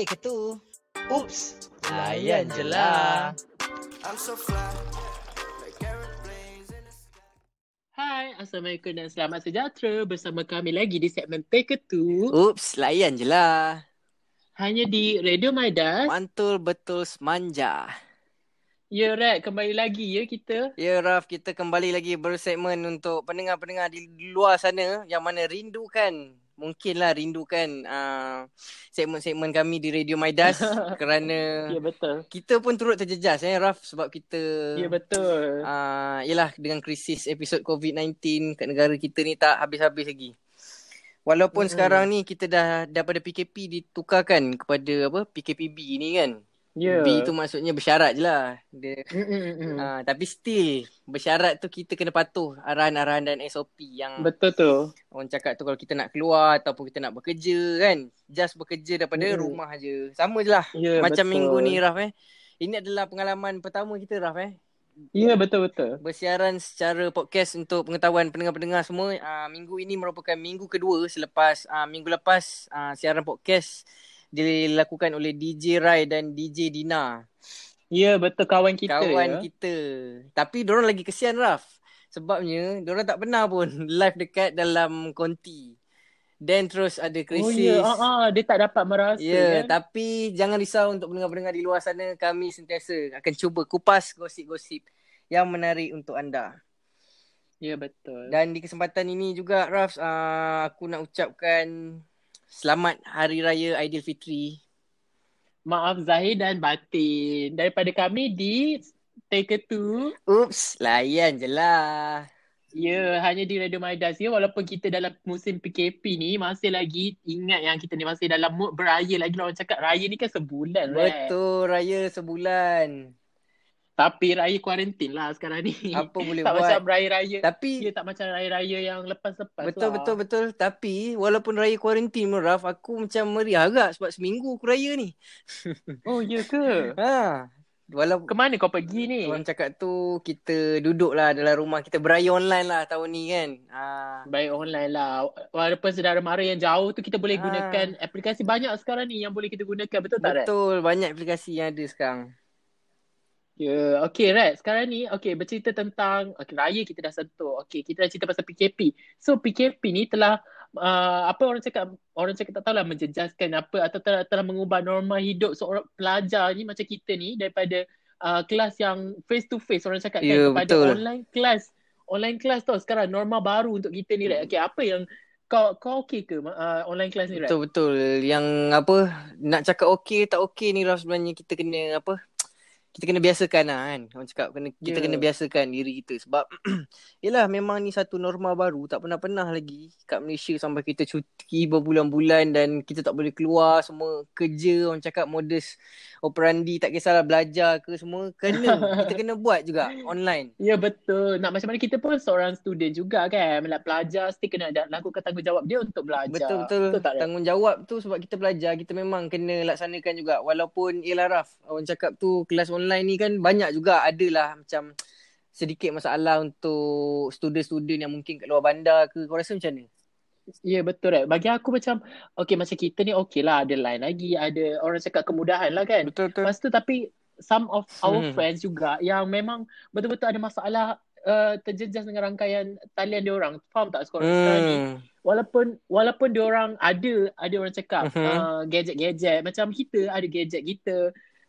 Take two. Oops, layan je lah. I'm so fly. Hai, Assalamualaikum dan selamat sejahtera bersama kami lagi di segmen Take Two Oops, layan je lah. hanya di Radio Maidas. Mantul betul semanja. Ya, Rat, kembali lagi ya kita. Ya Raf, kita kembali lagi bersegmen untuk pendengar-pendengar di luar sana yang mana rindukan mungkinlah rindukan uh, segmen-segmen kami di Radio Maidas kerana Ya, betul. kita pun turut terjejas eh Raf sebab kita Ya, betul. uh, yalah dengan krisis episod COVID-19 kat negara kita ni tak habis-habis lagi. Walaupun Mm-mm. sekarang ni kita dah daripada PKP ditukarkan kepada apa PKPB ni kan. Ya. B tu maksudnya bersyarat je lah. Dia, Mm-mm-mm. uh, tapi still bersyarat tu kita kena patuh arahan-arahan dan SOP yang Betul tu. orang cakap tu kalau kita nak keluar ataupun kita nak bekerja kan. Just bekerja daripada Mm-mm. rumah je. Sama je lah. Ya, Macam betul. minggu ni Raf eh. Ini adalah pengalaman pertama kita Raf eh. Ya, betul-betul. bersiaran secara podcast untuk pengetahuan pendengar-pendengar semua. Uh, minggu ini merupakan minggu kedua selepas uh, minggu lepas uh, siaran podcast dilakukan oleh DJ Rai dan DJ Dina. Ya, betul kawan kita kawan ya. kita. Tapi diorang lagi kesian Raf. Sebabnya diorang tak pernah pun live dekat dalam konti. Then terus ada krisis. Oh ya, ah, ah, dia tak dapat merasa Ya, kan. tapi jangan risau untuk pendengar-pendengar di luar sana. Kami sentiasa akan cuba kupas gosip-gosip yang menarik untuk anda. Ya, betul. Dan di kesempatan ini juga Raf, uh, aku nak ucapkan selamat Hari Raya Aidilfitri. Maaf Zahir dan Batin. Daripada kami di Take Two. Oops, layan je lah. Ya, hanya di Radio Maidas ya. Walaupun kita dalam musim PKP ni masih lagi ingat yang kita ni masih dalam mood beraya lagi lah orang cakap raya ni kan sebulan right? Betul, raya sebulan. Tapi raya kuarantin lah sekarang ni. Apa boleh tak buat. macam raya-raya. Tapi Ya, tak macam raya-raya yang lepas-lepas betul lah. betul betul tapi walaupun raya kuarantin pun Raf, aku macam meriah agak sebab seminggu aku raya ni. Oh, ya ke? Ha. Walaupun Ke mana kau pergi ni? orang cakap tu kita duduk lah dalam rumah kita beraya online lah tahun ni kan. Ha. Baik online lah. Walaupun saudara mara yang jauh tu kita boleh Ah. gunakan aplikasi banyak sekarang ni yang boleh kita gunakan. Betul tak, Rat? Betul, banyak aplikasi yang ada sekarang. Ya, okay Rat. Sekarang ni, okay bercerita tentang, okay raya kita dah sentuh. Okay, kita dah cerita pasal PKP. So PKP ni telah, uh, apa orang cakap, orang cakap tak tahulah menjejaskan apa atau telah, telah mengubah norma hidup seorang pelajar ni macam kita ni daripada uh, kelas yang face to face orang cakap Ya, kan kepada betul. online class. Online class tau sekarang norma baru untuk kita ni Rat. Okay, apa yang kau kau okay ke uh, online class ni Rat? Betul betul. Yang apa nak cakap okey tak okey ni Raf sebenarnya kita kena apa? Kita kena biasakan lah kan. Orang cakap kena kita Ya. kena biasakan diri kita sebab yalah memang ni satu norma baru tak pernah-pernah lagi kat Malaysia sampai kita cuti berbulan-bulan dan kita tak boleh keluar semua kerja orang cakap modus operandi tak kisahlah belajar ke semua kena kita kena buat juga online. Ya betul. Nak macam mana kita pun seorang student juga kan. Nak pelajar mesti kena ada lakukan tanggungjawab dia untuk belajar. Betul betul. Betul tak? Rat? Tanggungjawab tu sebab kita belajar kita memang kena laksanakan juga walaupun ialah Raf orang cakap tu kelas online ni kan banyak juga adalah macam sedikit masalah untuk student-student yang mungkin kat luar bandar ke kau rasa macam mana? Ya betul right. Bagi aku macam okay macam kita ni okay lah ada line lagi ada orang cakap kemudahan lah kan. Betul betul. Lepas tu tapi some of our Hmm. friends juga yang memang betul-betul ada masalah uh, terjejas dengan rangkaian talian dia orang. Faham tak sekarang, sekarang ni? Hmm. Walaupun walaupun dia orang ada ada orang cakap Mhm. uh, gadget-gadget macam kita ada gadget kita.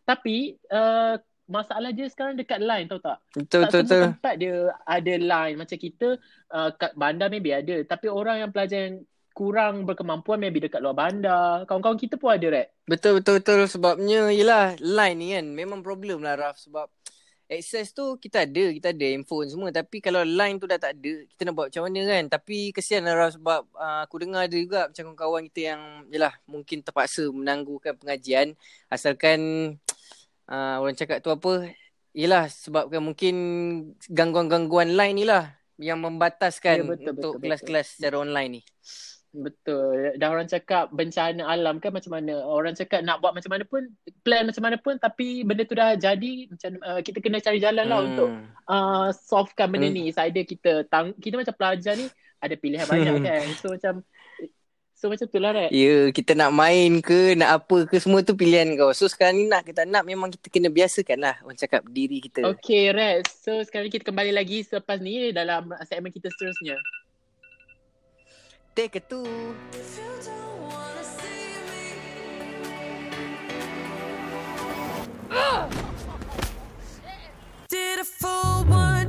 Tapi uh, masalah dia sekarang dekat line tahu tak? Betul tak betul semua betul. tempat dia ada line. Macam kita uh, kat bandar maybe ada. Tapi orang yang pelajar yang kurang berkemampuan maybe dekat luar bandar. Kawan-kawan kita pun ada right Betul betul betul. Sebabnya yalah line ni kan memang problem lah Raf. Sebab access tu kita ada, kita ada handphone semua tapi kalau line tu dah tak ada, kita nak buat macam mana kan? Tapi kesian lah sebab uh, aku dengar ada juga macam kawan-kawan kita yang yalah mungkin terpaksa menangguhkan pengajian asalkan uh, orang cakap tu apa? Yalah sebabkan mungkin gangguan-gangguan line ni lah yang membataskan Ya, betul, untuk betul, kelas-kelas secara online ni. Betul dan orang cakap bencana alam kan macam mana orang cakap nak buat macam mana pun plan macam mana pun tapi benda tu dah jadi macam uh, kita kena cari jalan lah untuk uh, solvekan benda Hmm. ni. Either kita tang kita macam pelajar ni ada pilihan banyak Hmm. kan. So macam So macam tu lah Rex. Ya, kita nak main ke, nak apa ke, semua tu pilihan kau. So sekarang ni nak ke tak nak, memang kita kena biasakan lah orang cakap diri kita. Okay Rex. So sekarang kita kembali lagi selepas ni dalam segmen kita seterusnya. Take it too. Did a full one.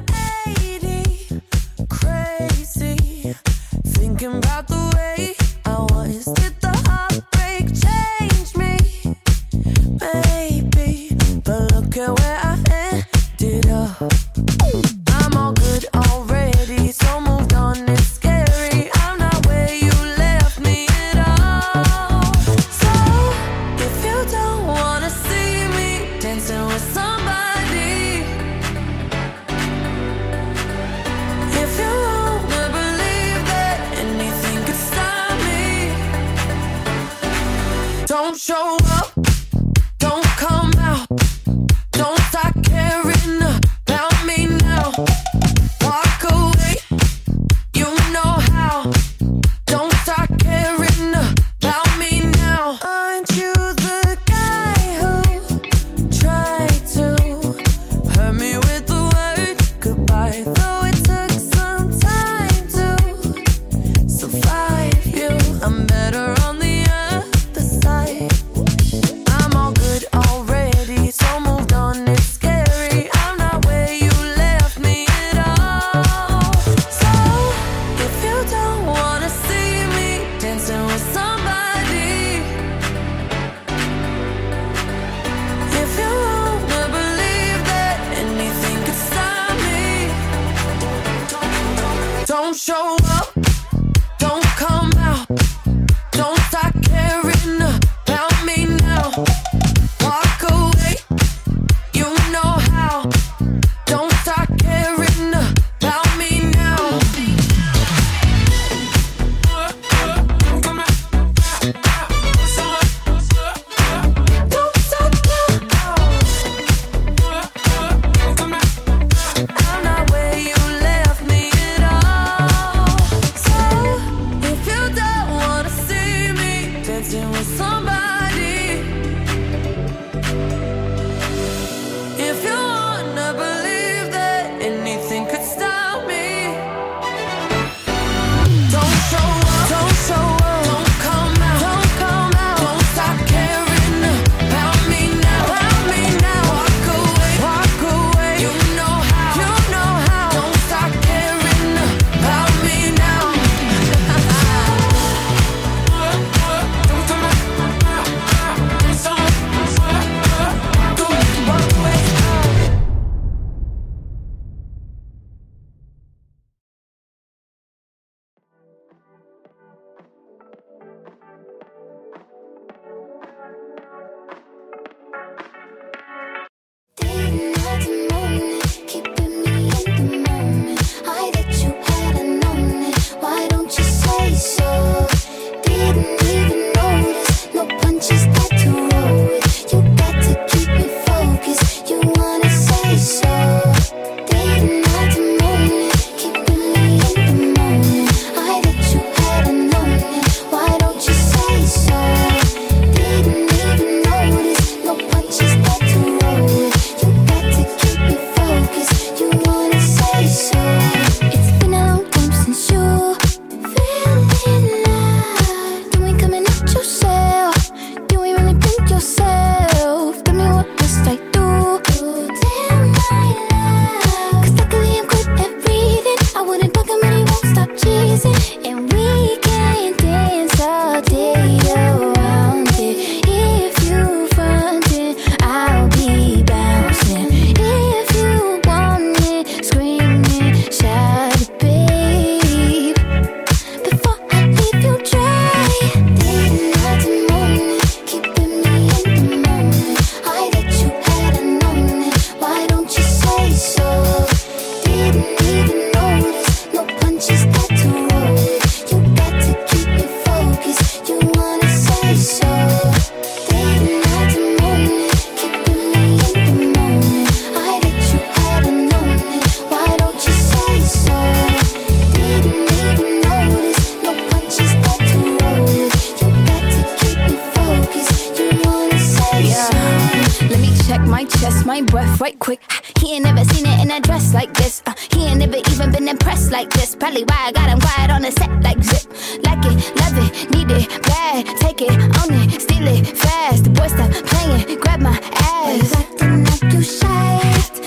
Probably why I got him quiet on the set like zip. Like it, love it, need it, bad. Take it, own it, steal it, fast. The boy stop playing, grab my ass. acting like you shy?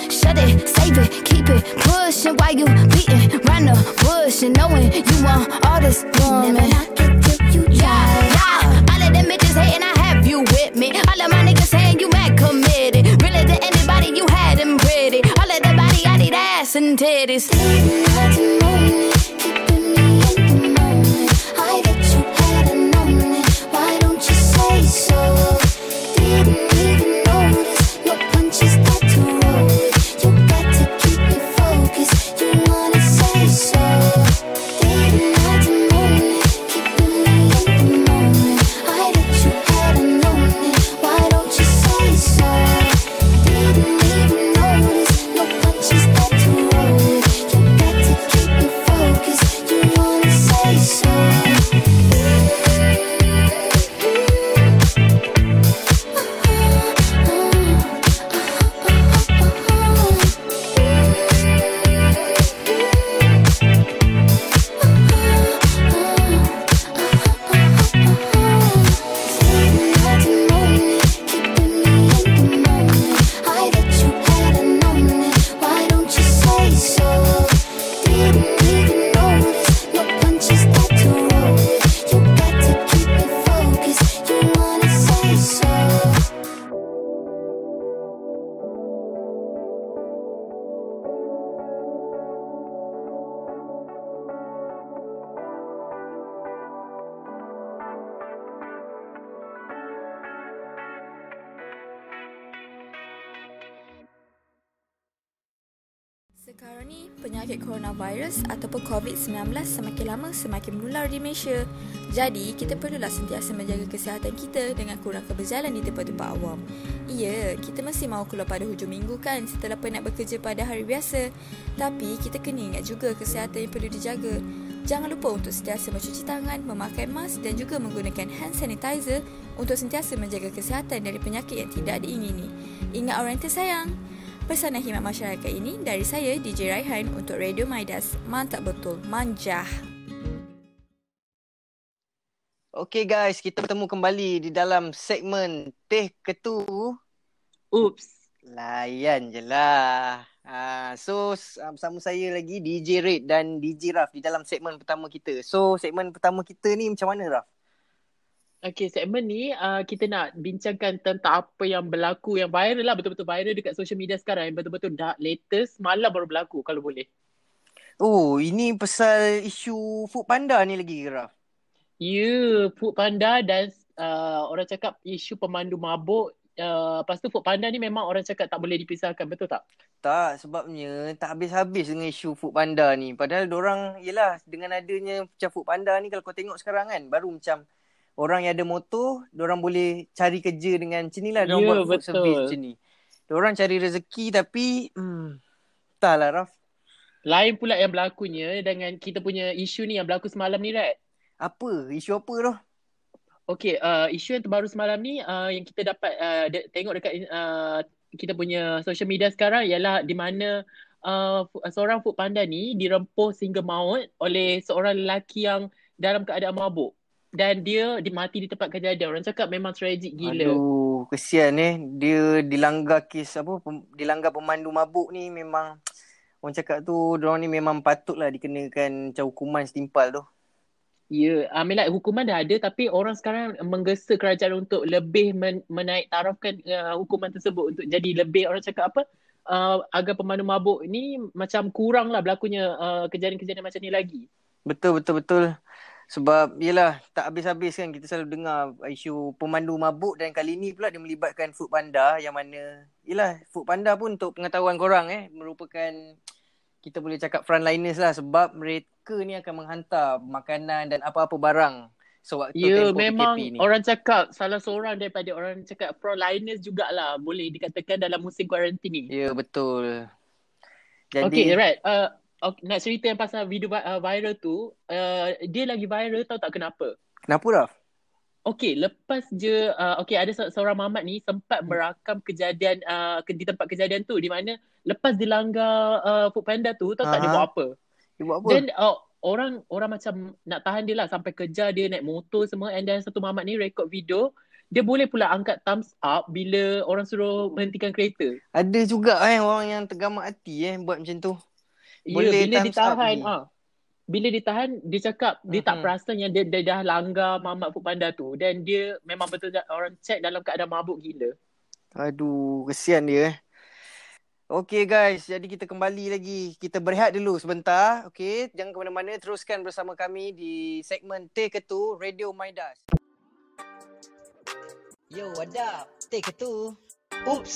Shut it, save it, keep it pushing while you beating round the bush and knowing you want all this woman. Never knock it till you try. Yeah, all of them bitches hating, I have you with me. All of my niggas saying you mad committed. Really to anybody, you had them pretty. All of the body, I need ass and titties. I coronavirus ataupun COVID-19 semakin lama semakin menular di Malaysia. Jadi, kita perlulah sentiasa menjaga kesihatan kita dengan kurang berjalan di tempat-tempat awam. Ya, kita mesti mahu keluar pada hujung minggu kan setelah penat bekerja pada hari biasa. Tapi, kita kena ingat juga kesihatan yang perlu dijaga. Jangan lupa untuk sentiasa mencuci tangan, memakai mask dan juga menggunakan hand sanitizer untuk sentiasa menjaga kesihatan dari penyakit yang tidak diingini. Ingat orang yang tersayang. Pesanan khidmat masyarakat ini dari saya DJ Raihan untuk Radio Maidas. Mantap betul, manjah. Okay guys, kita bertemu kembali di dalam segmen Teh Ketu. Oops. Layan je lah. Ha, so bersama saya lagi DJ Red dan DJ Raf di dalam segmen pertama kita. So segmen pertama kita ni macam mana Raf? Okay, segmen ni uh, kita nak bincangkan tentang apa yang berlaku yang viral lah betul-betul viral dekat social media sekarang yang betul-betul dah latest malam baru berlaku kalau boleh. Oh, ini pasal isu Food Panda ni lagi Raf. Ya, yeah, Food Panda dan uh, orang cakap isu pemandu mabuk. Uh, lepas tu Food Panda ni memang orang cakap tak boleh dipisahkan, betul tak? Tak, sebabnya tak habis-habis dengan isu Food Panda ni. Padahal orang yelah dengan adanya macam Food Panda ni kalau kau tengok sekarang kan baru macam orang yang ada motor, orang boleh cari kerja dengan macam ni lah. Diorang Ya, buat food betul. service macam ni. Orang cari rezeki tapi hmm, entahlah Raf. Lain pula yang berlakunya dengan kita punya isu ni yang berlaku semalam ni, Rat. Apa? Isu apa tu? Okay, uh, isu yang terbaru semalam ni uh, yang kita dapat uh, de- tengok dekat uh, kita punya social media sekarang ialah di mana uh, seorang food panda ni dirempuh sehingga maut oleh seorang lelaki yang dalam keadaan mabuk. Dan dia dimati di tempat kejadian. Orang cakap memang tragik gila. Aduh, kesian eh. Dia dilanggar kes apa, pem, dilanggar pemandu mabuk ni memang orang cakap tu orang ni memang patutlah dikenakan macam hukuman setimpal tu. Ya, I mean like hukuman dah ada tapi orang sekarang menggesa kerajaan untuk lebih men- menaik tarafkan uh, hukuman tersebut untuk jadi lebih orang cakap apa uh, agar pemandu mabuk ni macam kurang lah berlakunya uh, kejadian-kejadian macam ni lagi. Betul betul betul. Sebab yelah tak habis-habis kan kita selalu dengar isu pemandu mabuk dan kali ni pula dia melibatkan Food Panda yang mana yelah Food Panda pun untuk pengetahuan korang eh merupakan kita boleh cakap frontliners lah sebab mereka ni akan menghantar makanan dan apa-apa barang sewaktu Ya, tempoh memang PKP ni. orang cakap salah seorang daripada orang cakap frontliners jugalah boleh dikatakan dalam musim kuarantin ni. Ya betul. Jadi Okay, right. Uh, okay, nak cerita yang pasal video vi- uh, viral tu, uh, dia lagi viral tahu tak kenapa? kenapa Raf? Okay, lepas je, uh, okay ada se- seorang mamat ni sempat merakam kejadian uh, ke, di tempat kejadian tu di mana lepas dilanggar uh, Food Panda tu, tahu tak dia Aha. buat apa? Dia buat apa? Dan uh, orang orang macam nak tahan dia lah sampai kejar dia naik motor semua and then satu mamat ni rekod video dia boleh pula angkat thumbs up bila orang suruh menghentikan kereta. Ada juga eh orang yang tergamak hati eh buat macam tu. Boleh bila ditahan ah. Bila ditahan dia cakap dia tak Mhm. perasan yang dia, dia dah langgar mamat Food Panda tu dan dia memang betul orang check dalam keadaan mabuk gila. Aduh, kesian dia eh. Okay guys, jadi kita kembali lagi. Kita berehat dulu sebentar. Okay, jangan ke mana-mana. Teruskan bersama kami di segmen Teh Ketu Radio Maidas. Yo, what up? Teh Ketu. Oops,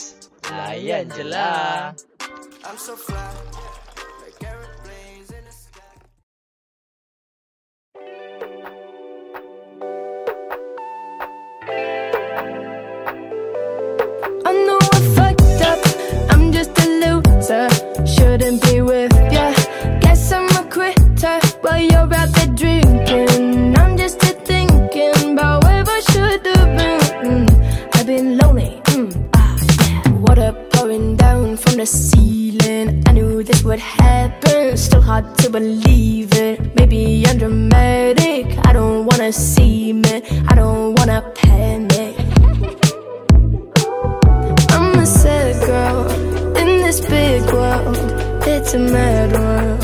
layan je lah. I'm so fly, It's a mad world.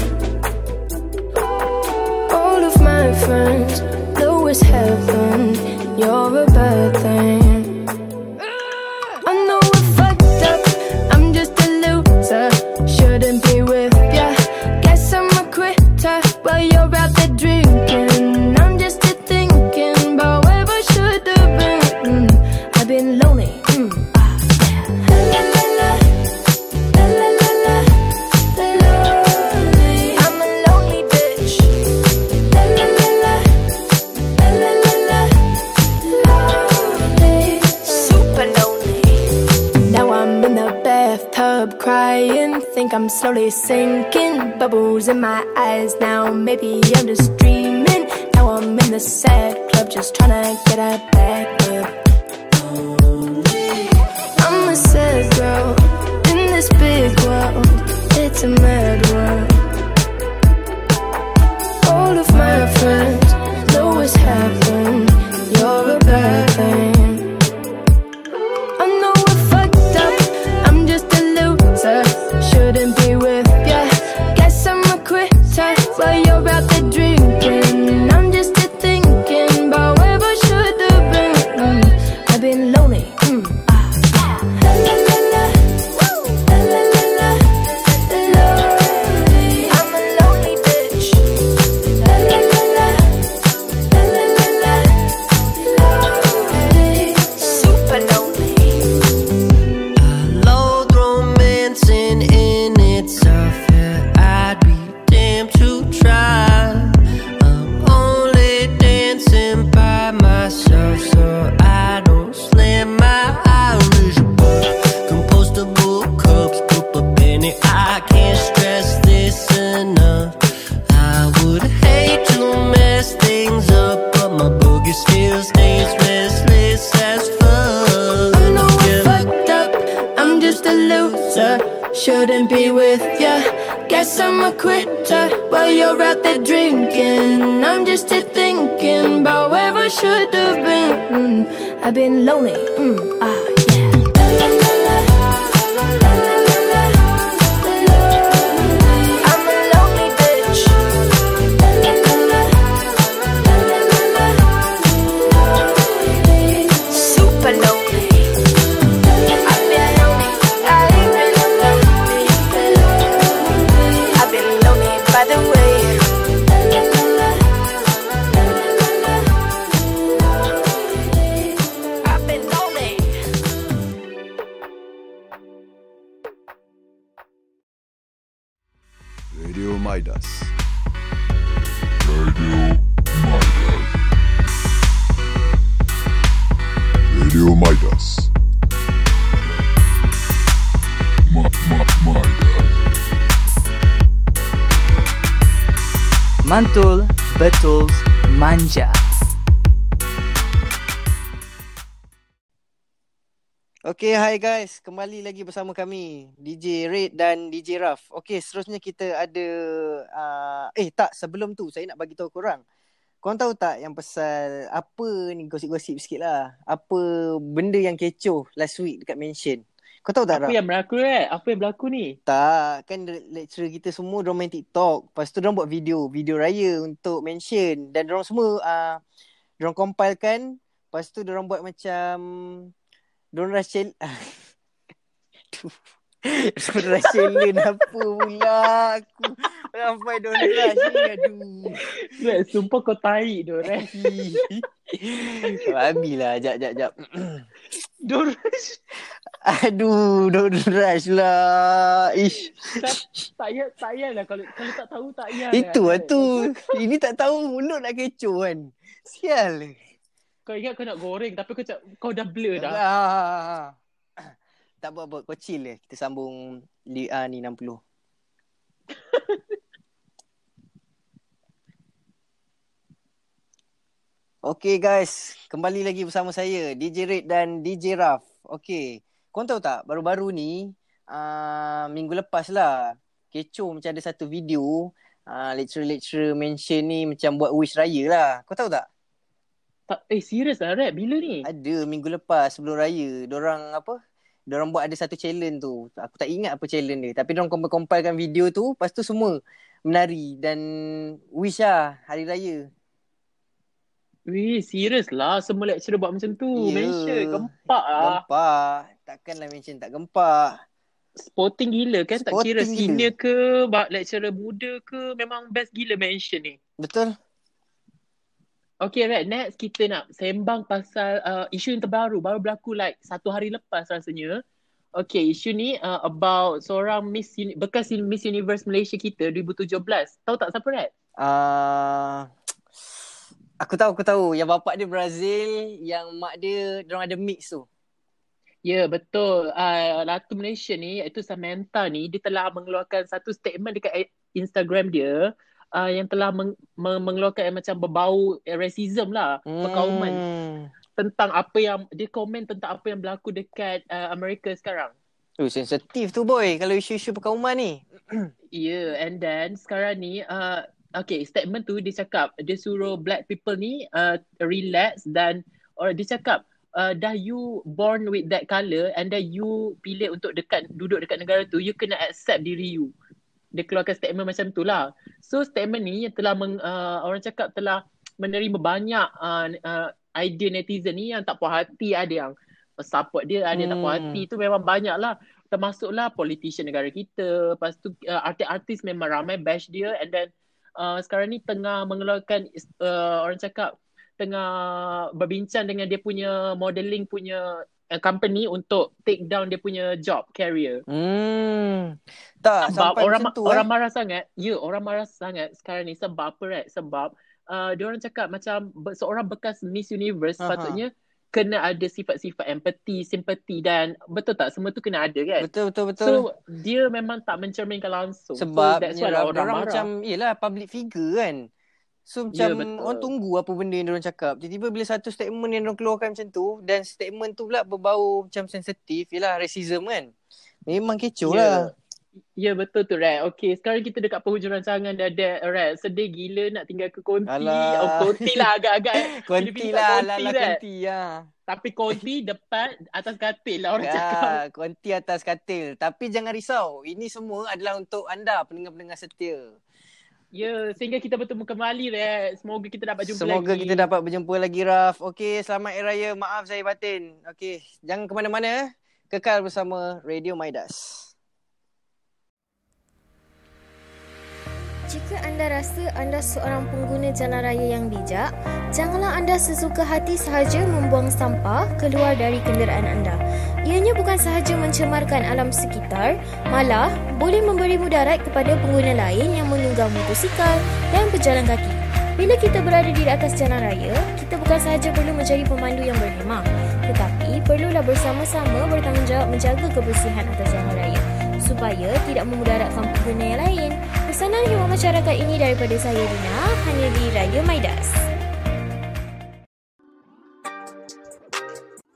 All of my friends know it's heaven. You're a bad sinking. Bubbles in my eyes now. Maybe I'm just dreaming. Now I'm in the sad club, just trying to get a back up. I'm a sad girl in this big world. It's a mad world. Should have been. Mm, I've been lonely. Mm, ah, Mantul Betul Manja Okay, hi guys. Kembali lagi bersama kami, DJ Red dan DJ Raf. Okay, seterusnya kita ada... Uh, eh, tak. Sebelum tu, saya nak bagi tahu korang. Korang tahu tak yang pasal apa ni gosip-gosip sikit lah. Apa benda yang kecoh last week dekat mention. Kau tahu tak Apa Raf? yang berlaku eh? Apa yang berlaku ni? Tak, kan lecturer kita semua diorang main TikTok. Lepas tu diorang buat video, video raya untuk mention. Dan diorang semua, uh, diorang compilekan. Lepas tu diorang buat macam, diorang dah shell... Aduh. Dah challenge apa pula aku. Sampai ni, aduh. Sumpah kau tahi tu, Red. Babi lah, jap, jap, jap. Dorang Aduh, diorang rush lah. Ish. tak, tak payah, tak payahlah. Kalau, kalau tak tahu, tak payah. Itu lah tu. Ini tak tahu mulut nak kecoh kan. Sial. Kau ingat kau nak goreng tapi kau, cak, kau dah blur dah. Ah. Tak apa-apa. Kau chill je. Kita sambung li, ah, ni 60. Okay guys, kembali lagi bersama saya DJ Red dan DJ Raf. Okay, korang tahu tak baru-baru ni uh, minggu lepas lah kecoh macam ada satu video uh, lecturer-lecturer mention ni macam buat wish raya lah. Kau tahu tak? tak eh, serius lah, Red. Bila ni? Ada minggu lepas sebelum raya. Diorang apa? Diorang buat ada satu challenge tu. Aku tak ingat apa challenge dia. Tapi diorang compile-compilekan video tu. Lepas tu semua menari dan wish lah hari raya. Wih, serius lah. Semua lecturer buat macam tu. Ya. Mention, gempak lah. Gempak. Takkanlah mention tak gempak. Sporting gila kan. tak Sporting kira gila. senior ke, lecturer muda ke. Memang best gila mention ni. Betul? Okay, Red. Next, kita nak sembang pasal uh, isu yang terbaru. Baru berlaku like satu hari lepas rasanya. Okay, isu ni uh, about seorang Miss Uni- bekas Miss Universe Malaysia kita 2017. Tahu tak siapa, Red? Uh, aku tahu, aku tahu. Yang bapak dia Brazil. Yang mak dia, diorang ada mix tu. Ya, betul. Uh, Ratu Malaysia ni, iaitu Samantha ni, dia telah mengeluarkan satu statement dekat Instagram dia uh, yang telah meng- meng- mengeluarkan macam berbau racism lah, perkauman. Hmm. Tentang apa yang, dia komen tentang apa yang berlaku dekat uh, Amerika sekarang. Oh, sensitif tu boy kalau isu-isu perkauman ni. Ya, yeah, and then sekarang ni, uh, okay, statement tu dia cakap, dia suruh black people ni uh, relax dan or dia cakap, uh, dah you born with that colour and then you pilih untuk dekat duduk dekat negara tu, you kena accept diri you. Dia keluarkan statement macam tu lah. So statement ni yang telah meng, uh, orang cakap telah menerima banyak uh, uh, idea netizen ni yang tak puas hati, ada yang support dia, ada yang tak puas Hmm. hati. Tu memang banyak lah termasuklah politician negara kita. Lepas tu uh, artis-artis memang ramai bash dia and then uh, sekarang ni tengah mengeluarkan uh, orang cakap tengah berbincang dengan dia punya modeling punya uh, company untuk take down dia punya job career. Hmm. Tak, Sebab sampai orang macam tu orang eh. marah sangat. Ya, orang marah sangat sekarang ni sebab apa right? Sebab uh, dia orang cakap macam seorang bekas Miss Universe Aha. sepatutnya kena ada sifat-sifat empathy, simpati dan betul tak semua tu kena ada kan? Betul, betul, betul. So dia memang tak mencerminkan langsung. Sebab so, that's why lah orang orang marah. macam yelah public figure kan. So Ya, macam betul. orang tunggu apa benda yang diorang cakap. Tiba-tiba bila satu statement yang diorang keluarkan macam tu dan statement tu pula berbau macam sensitif, yelah racism kan. Memang kecoh Ya. lah. Ya betul tu Red. Okay sekarang kita dekat penghujung rancangan dah ada Red. Sedih gila nak tinggal ke Konti. Alah. Oh Konti lah agak-agak. eh. Konti lah, lah, konti, lah konti lah. Tapi Konti depan atas katil lah orang cakap. Ya, konti atas katil. Tapi jangan risau. Ini semua adalah untuk anda pendengar-pendengar setia. Ya, sehingga kita bertemu kembali Red. Semoga kita dapat jumpa Semoga lagi. kita dapat berjumpa lagi Raf. Okey, selamat Hari Raya. Maaf saya batin. Okey, jangan ke mana-mana. Kekal bersama Radio Maidas. Jika anda rasa anda seorang pengguna jalan raya yang bijak, janganlah anda sesuka hati sahaja membuang sampah keluar dari kenderaan anda. Ianya bukan sahaja mencemarkan alam sekitar, malah boleh memberi mudarat kepada pengguna lain yang menunggang motosikal dan berjalan kaki. Bila kita berada di atas jalan raya, kita bukan sahaja perlu menjadi pemandu yang berhemah, tetapi perlulah bersama-sama bertanggungjawab menjaga kebersihan atas jalan raya supaya tidak memudaratkan pengguna yang lain pelaksanaan hiburan masyarakat ini daripada saya Dina hanya di Radio Maidas.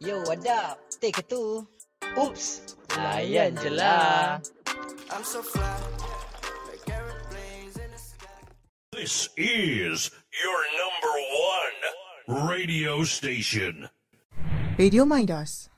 Yo, what up? Take ke tu? Oops, layan je lah. I'm so This is your number one radio station. Radio Maidas